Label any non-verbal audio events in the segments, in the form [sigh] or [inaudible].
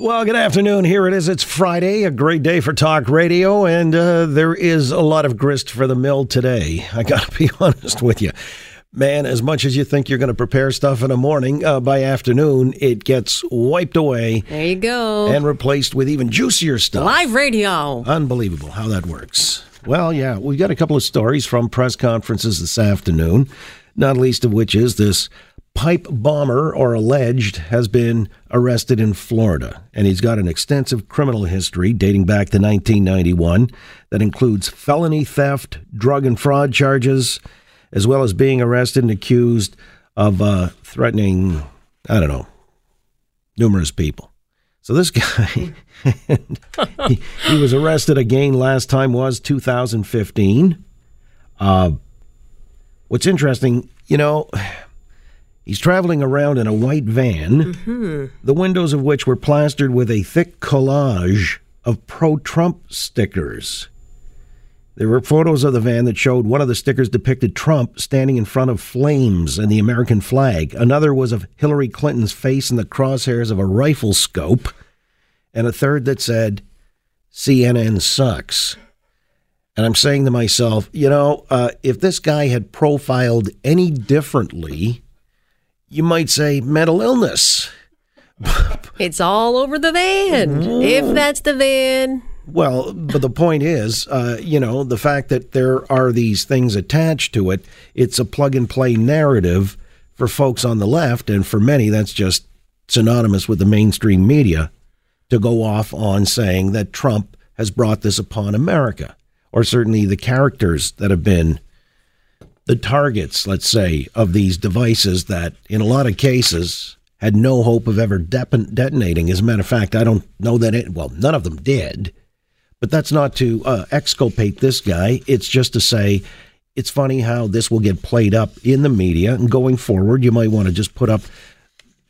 Well, good afternoon. Here it is. It's Friday, a great day for talk radio, and uh, there is a lot of grist for the mill today. I got to [laughs] be honest with you. Man, as much as you think you're going to prepare stuff in the morning, uh, by afternoon, it gets wiped away There you go. and replaced with even juicier stuff. Live radio. Unbelievable how that works. Well, yeah, we got a couple of stories from press conferences this afternoon, not least of which is this pipe bomber or alleged has been arrested in Florida, and he's got an extensive criminal history dating back to 1991 that includes felony theft, drug and fraud charges, as well as being arrested and accused of uh, threatening, I don't know, numerous people. So this [laughs] guy, he, he was arrested again. Last time was 2015. Uh, what's interesting, you know, he's traveling around in a white van, the windows of which were plastered with a thick collage of pro-Trump stickers. There were photos of the van that showed one of the stickers depicted Trump standing in front of flames and the American flag. Another was of Hillary Clinton's face in the crosshairs of a rifle scope. And a third that said, CNN sucks. And I'm saying to myself, you know, uh, if this guy had profiled any differently, you might say mental illness. It's all over the van. If that's the van. Well, but the point is, uh, you know, the fact that there are these things attached to it, it's a plug and play narrative for folks on the left, and for many, that's just synonymous with the mainstream media to go off on saying that Trump has brought this upon America, or certainly the characters that have been the targets, let's say, of these devices that, in a lot of cases, had no hope of ever dep- detonating. As a matter of fact, I don't know that it, well, none of them did. But that's not to uh, exculpate this guy. It's just to say it's funny how this will get played up in the media. And going forward, you might want to just put up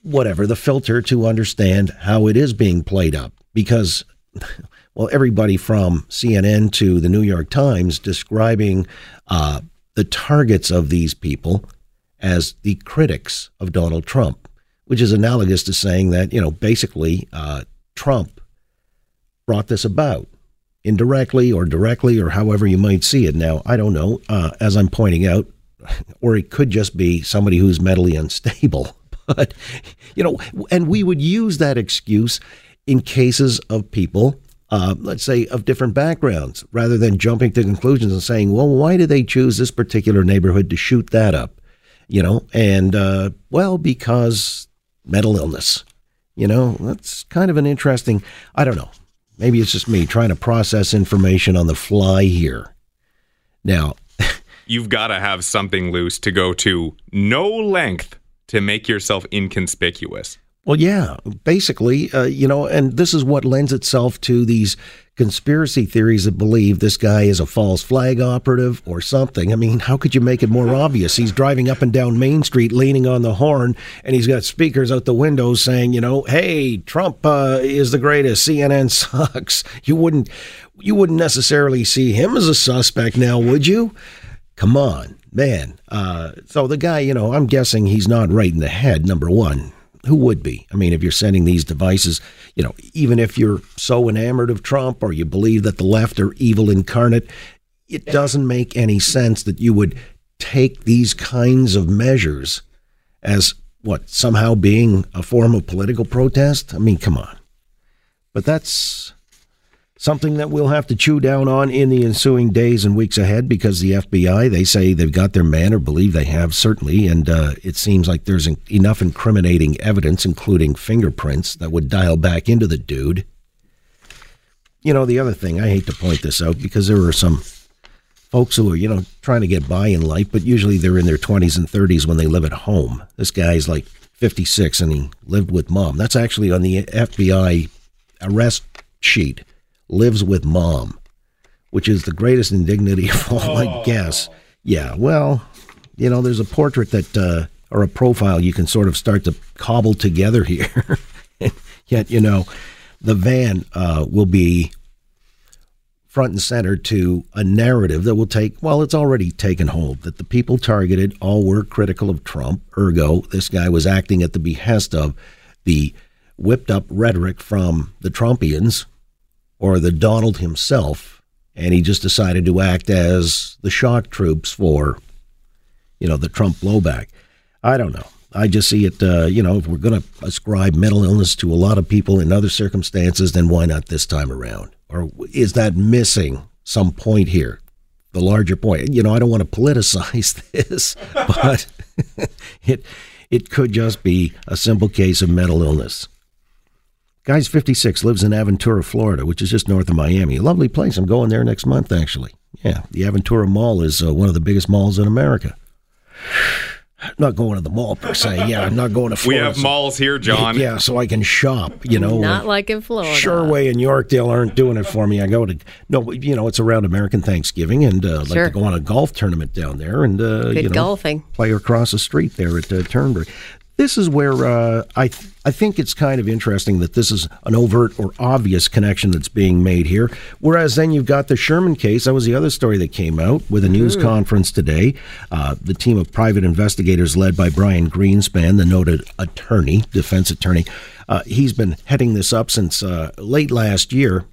whatever the filter to understand how it is being played up. Because, [laughs] well, everybody from CNN to the New York Times describing uh, the targets of these people as the critics of Donald Trump, which is analogous to saying that, you know, basically uh, Trump brought this about indirectly or directly or however you might see it. Now, I don't know, uh, as I'm pointing out, [laughs] or it could just be somebody who's mentally unstable. [laughs] But, you know, and we would use that excuse in cases of people, uh, let's say, of different backgrounds, rather than jumping to conclusions and saying, well, why did they choose this particular neighborhood to shoot that up? You know, and, uh, well, because mental illness. You know, that's kind of an interesting, I don't know. Maybe it's just me trying to process information on the fly here. Now, [laughs] You've got to have something loose to go to no length to make yourself inconspicuous. Well, yeah, basically, uh, you know, and this is what lends itself to these conspiracy theories that believe this guy is a false flag operative or something. I mean, how could you make it more obvious? He's driving up and down Main Street leaning on the horn, and he's got speakers out the windows saying, you know, hey, Trump uh, is the greatest. CNN [laughs] sucks. You wouldn't, you wouldn't necessarily see him as a suspect now, would you? Come on, man. Uh, so the guy, you know, I'm guessing he's not right in the head. Number one, who would be? I mean, if you're sending these devices, you know, even if you're so enamored of Trump or you believe that the left are evil incarnate, it doesn't make any sense that you would take these kinds of measures as what somehow being a form of political protest. I mean, come on. But that's something that we'll have to chew down on in the ensuing days and weeks ahead because the FBI, they say they've got their man or believe they have, certainly. And uh, it seems like there's en- enough incriminating evidence, including fingerprints, that would dial back into the dude. You know, the other thing, I hate to point this out because there are some folks who are, you know, trying to get by in life, but usually they're in their 20s and 30s when they live at home. This guy's like 56 and he lived with mom. That's actually on the FBI arrest sheet lives with mom, which is the greatest indignity [laughs] of all, I guess. Yeah, well, you know, there's a portrait that, uh, or a profile you can sort of start to cobble together here. [laughs] Yet, you know, the van uh, will be front and center to a narrative that will take, well, it's already taken hold, that the people targeted all were critical of Trump. Ergo, this guy was acting at the behest of the whipped up rhetoric from the Trumpians or the Donald himself, and he just decided to act as the shock troops for, you know, the Trump blowback. I don't know. I just see it, uh, you know, if we're going to ascribe mental illness to a lot of people in other circumstances, then why not this time around? Or is that missing some point here? The larger point. You know, I don't want to politicize [laughs] this, but [laughs] it it could just be a simple case of mental illness. Guy's 56, lives in Aventura, Florida, which is just north of Miami. A lovely place. I'm going there next month, actually. Yeah, the Aventura Mall is uh, one of the biggest malls in America. I'm [sighs] not going to the mall per se. Yeah, I'm not going to Florida. [laughs] We have malls here, John. Yeah, so I can shop, you know. Not like in Florida. Sherway and Yorkdale aren't doing it for me. I go to, no, you know, it's around American Thanksgiving and uh, Sure. like to go on a golf tournament down there and, uh, Good you know, golfing. play across the street there at uh, Turnberry. This is where uh, I th- I think it's kind of interesting that this is an overt or obvious connection that's being made here. Whereas then you've got the Sherman case. That was the other story that came out with a news conference today. Uh, the team of private investigators led by Brian Greenspan, the noted attorney, defense attorney, uh, he's been heading this up since uh, late last year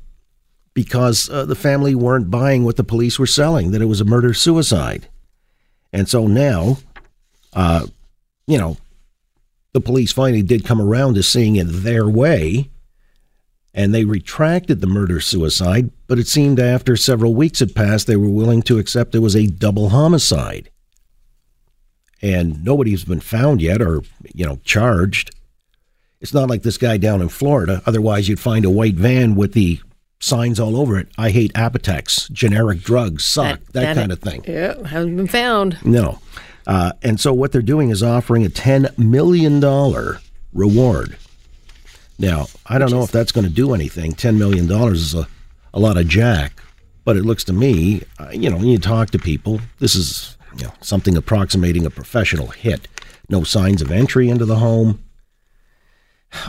because uh, the family weren't buying what the police were selling, that it was a murder suicide. And so now, uh, you know, the police finally did come around to seeing it their way, and they retracted the murder suicide. But it seemed after several weeks had passed, they were willing to accept it was a double homicide. And nobody's been found yet or, you know, charged. It's not like this guy down in Florida. Otherwise, you'd find a white van with the signs all over it. I hate Apotex, generic drugs, suck, that, kind of thing. Yeah, haven't been found. No. Uh, and so what they're doing is offering a $10 million reward. Now, I don't know if that's going to do anything. $10 million is a, a lot of jack, but it looks to me, uh, you know, when you talk to people, this is you know, something approximating a professional hit. No signs of entry into the home.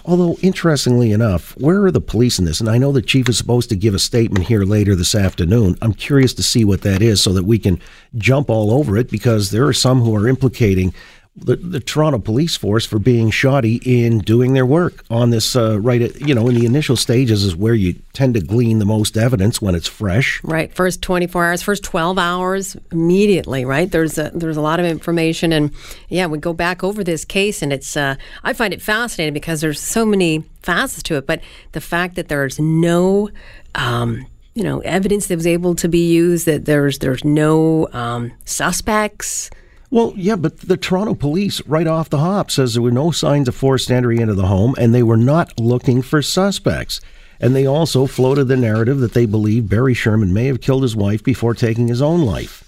Although, interestingly enough, where are the police in this? And I know the chief is supposed to give a statement here later this afternoon. I'm curious to see what that is so that we can jump all over it because there are some who are implicating the, the Toronto police force for being shoddy in doing their work on this uh, right at, you know in the initial stages is where you tend to glean the most evidence when it's fresh Right, first 24 hours, first 12 hours, immediately. Right, there's a, there's a lot of information, and yeah, we go back over this case, and it's uh, I find it fascinating because there's so many facets to it. But the fact that there's no um, you know evidence that was able to be used, that there's there's no um, suspects. Well, yeah, but the Toronto police, right off the hop, says there were no signs of forced entry into the home and they were not looking for suspects. And they also floated the narrative that they believe Barry Sherman may have killed his wife before taking his own life.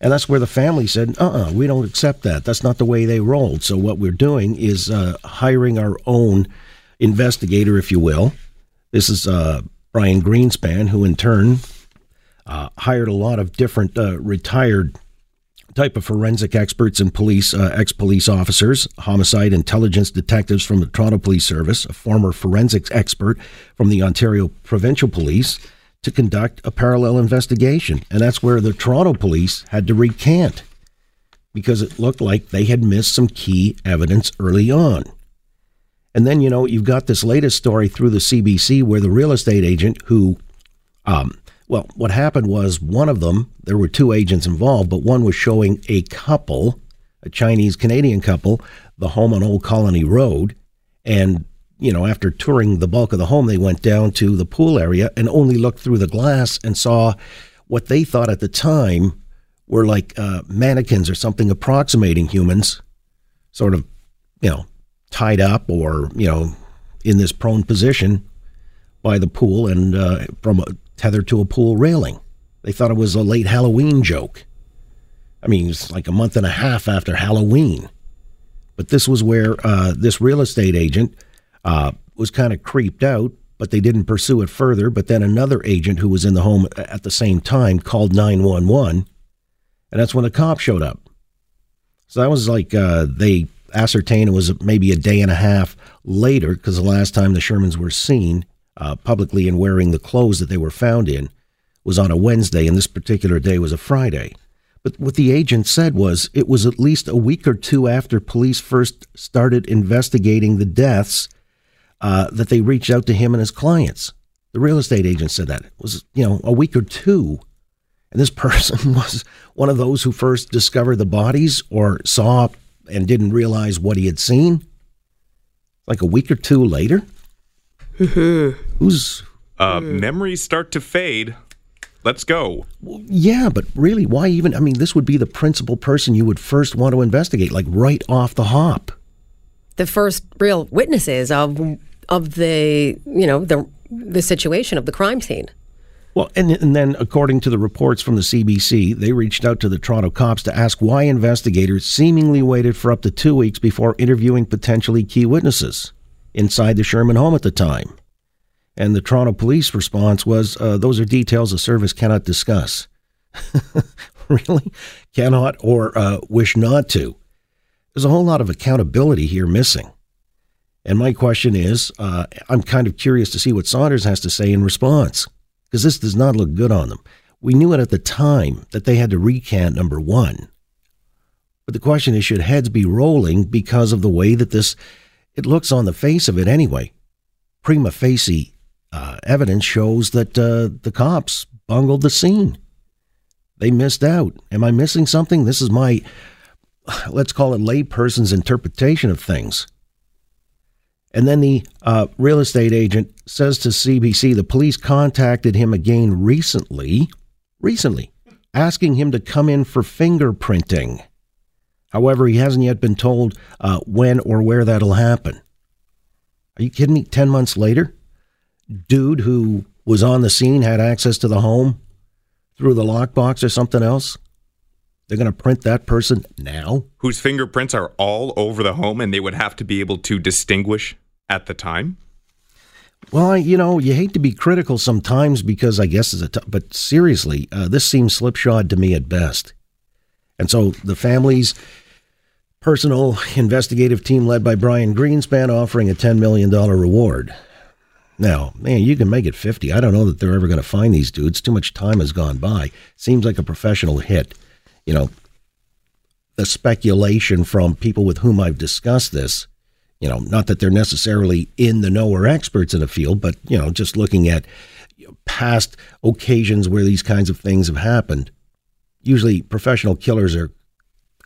And that's where the family said, uh uh we don't accept that. That's not the way they rolled. So what we're doing is uh, hiring our own investigator, if you will. This is uh, Brian Greenspan, who in turn uh, hired a lot of different uh, retired type of forensic experts and police uh, ex-police officers, homicide intelligence detectives from the Toronto Police Service, a former forensics expert from the Ontario Provincial Police to conduct a parallel investigation. And that's where the Toronto police had to recant because it looked like they had missed some key evidence early on. And then, you know, you've got this latest story through the CBC where the real estate agent who um, well, what happened was one of them, there were two agents involved, but one was showing a couple, a Chinese Canadian couple, the home on Old Colony Road. And, you know, after touring the bulk of the home, they went down to the pool area and only looked through the glass and saw what they thought at the time were like uh, mannequins or something approximating humans, sort of, you know, tied up or, you know, in this prone position by the pool and uh, from a tethered to a pool railing. They thought it was a late Halloween joke. I mean, it's like a month and a half after Halloween. But this was where uh, this real estate agent uh, was kind of creeped out, but they didn't pursue it further. But then another agent who was in the home at the same time called 911, and that's when the cop showed up. So that was like uh, they ascertained it was maybe a day and a half later because the last time the Shermans were seen uh, publicly and wearing the clothes that they were found in was on a Wednesday, and this particular day was a Friday. But what the agent said was it was at least a week or two after police first started investigating the deaths uh, that they reached out to him and his clients. The real estate agent said that it was, you know, a week or two. And this [laughs] person was one of those who first discovered the bodies or saw and didn't realize what he had seen. Like a week or two later. [laughs] Who's Uh, Memories start to fade. Let's go. Yeah, but really, why even? I mean, this would be the principal person you would first want to investigate, like right off the hop. The first real witnesses of of the you know the the situation of the crime scene. Well, and, and then, according to the reports from the CBC, they reached out to the Toronto cops to ask why investigators seemingly waited for up to two weeks before interviewing potentially key witnesses inside the Sherman home at the time. And the Toronto police response was uh, those are details the service cannot discuss. [laughs] really? Cannot or uh, wish not to. There's a whole lot of accountability here missing. And my question is uh, I'm kind of curious to see what Saunders has to say in response, because this does not look good on them. We knew it at the time that they had to recant number one. But the question is should heads be rolling because of the way that this, it looks on the face of it anyway? Prima facie uh, evidence shows that uh, the cops bungled the scene. They missed out. Am I missing something? This is my, let's call it layperson's interpretation of things. And then the uh, real estate agent says to CBC the police contacted him again recently, recently, asking him to come in for fingerprinting. However, he hasn't yet been told uh, when or where that'll happen. Are you kidding me? 10 months later? Dude who was on the scene had access to the home through the lockbox or something else? They're going to print that person now? Whose fingerprints are all over the home and they would have to be able to distinguish at the time? Well, I, you know, you hate to be critical sometimes because I guess it's a t- but seriously, uh, this seems slipshod to me at best. And so the family's personal investigative team led by Brian Greenspan offering a $10 million reward. Now, man, you can make it 50. I don't know that they're ever going to find these dudes. Too much time has gone by. Seems like a professional hit. You know, the speculation from people with whom I've discussed this, you know, not that they're necessarily in the know or experts in the field, but, you know, just looking at past occasions where these kinds of things have happened. Usually professional killers are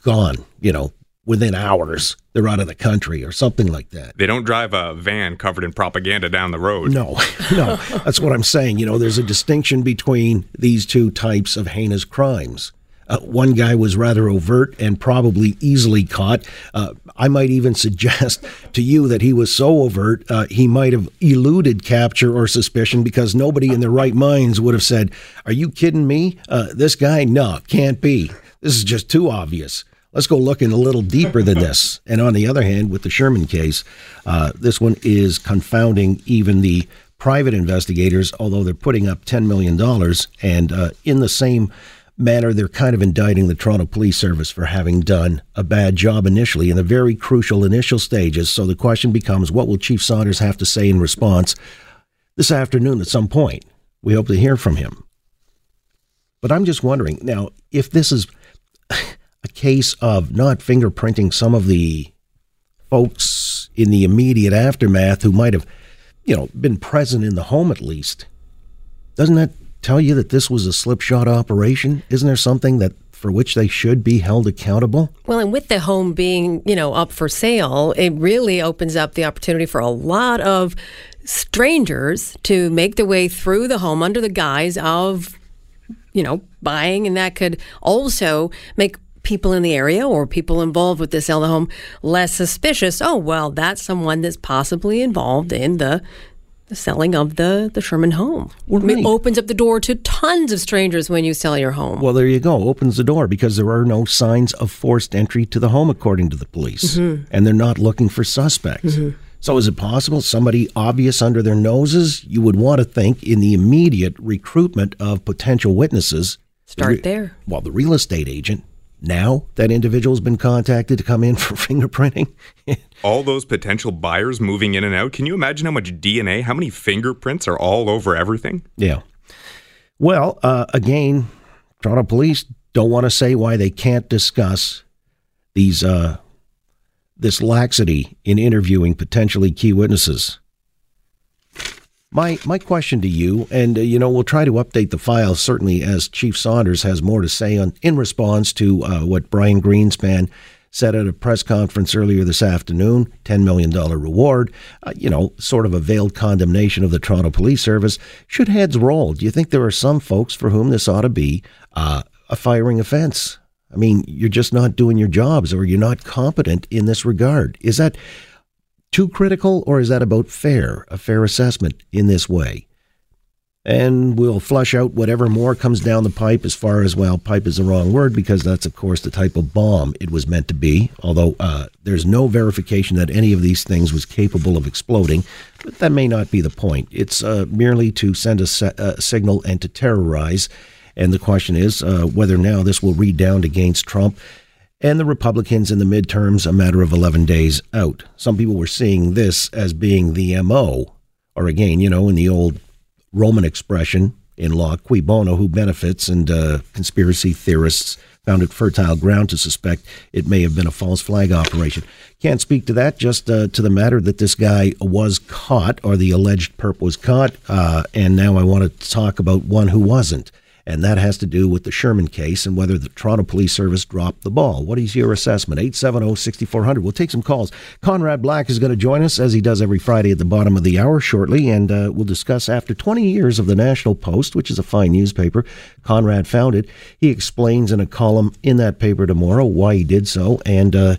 gone, you know, within hours. They're out of the country or something like that. They don't drive a van covered in propaganda down the road. No, [laughs] no. That's what I'm saying. You know, there's a distinction between these two types of heinous crimes. Uh, one guy was rather overt and probably easily caught. Uh, I might even suggest to you that he was so overt, uh, he might have eluded capture or suspicion because nobody in their right minds would have said, Are you kidding me? Uh, this guy? No, can't be. This is just too obvious. Let's go looking a little deeper than this. [laughs] And on the other hand, with the Sherman case, uh, this one is confounding even the private investigators, although they're putting up $10 million. And uh, in the same manner, they're kind of indicting the Toronto Police Service for having done a bad job initially in the very crucial initial stages. So the question becomes what will Chief Saunders have to say in response this afternoon at some point? We hope to hear from him. But I'm just wondering now, if this is case of not fingerprinting some of the folks in the immediate aftermath who might have, you know, been present in the home at least, doesn't that tell you that this was a slipshod operation? Isn't there something that for which they should be held accountable? Well, and with the home being, you know, up for sale, it really opens up the opportunity for a lot of strangers to make their way through the home under the guise of, you know, buying, and that could also make people in the area or people involved with the sale of the home less suspicious. Oh, well, that's someone that's possibly involved in the the selling of the, the Sherman home. Well, I mean, right. It opens up the door to tons of strangers when you sell your home. Well, there you go. Opens the door because there are no signs of forced entry to the home, according to the police. Mm-hmm. And they're not looking for suspects. Mm-hmm. So, is it possible somebody obvious under their noses? You would want to think in the immediate recruitment of potential witnesses. the Start re- there. Well, the real estate agent. Now that individual's been contacted to come in [laughs] for fingerprinting. All those potential buyers moving in and out. Can you imagine how much DNA, how many fingerprints are all over everything? Yeah. Well, uh, again, Toronto police don't want to say why they can't discuss these uh, this laxity in interviewing potentially key witnesses. My my question to you, and uh, you know, we'll try to update the file certainly as Chief Saunders has more to say on in response to uh, what Brian Greenspan said at a press conference earlier this afternoon. Ten million dollar reward, uh, you know, sort of a veiled condemnation of the Toronto Police Service. Should heads roll? Do you think there are some folks for whom this ought to be uh, a firing offense? I mean, you're just not doing your jobs, or you're not competent in this regard. Is that too critical, or is that about fair, a fair assessment in this way? And we'll flush out whatever more comes down the pipe as far as, well, pipe is the wrong word because that's, of course, the type of bomb it was meant to be. Although uh, there's no verification that any of these things was capable of exploding, but that may not be the point. It's uh, merely to send a, se- a, signal and to terrorize. And the question is uh, whether now this will redound against Trump and the Republicans in the midterms a matter of 11 days out. Some people were seeing this as being the MO, or again, you know, in the old Roman expression in law, cui bono, who benefits, and uh, conspiracy theorists found it fertile ground to suspect it may have been a false flag operation. Can't speak to that, just uh, to the matter that this guy was caught, or the alleged perp was caught, uh, and now I want to talk about one who wasn't and that has to do with the Sherman case and whether the Toronto Police Service dropped the ball. What is your assessment? 870-6400. We'll take some calls. Conrad Black is going to join us, as he does every Friday at the bottom of the hour shortly, and uh, we'll discuss after 20 years of the National Post, which is a fine newspaper Conrad founded. He explains in a column in that paper tomorrow why he did so, and uh,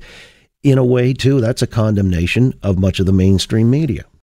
in a way, too, that's a condemnation of much of the mainstream media.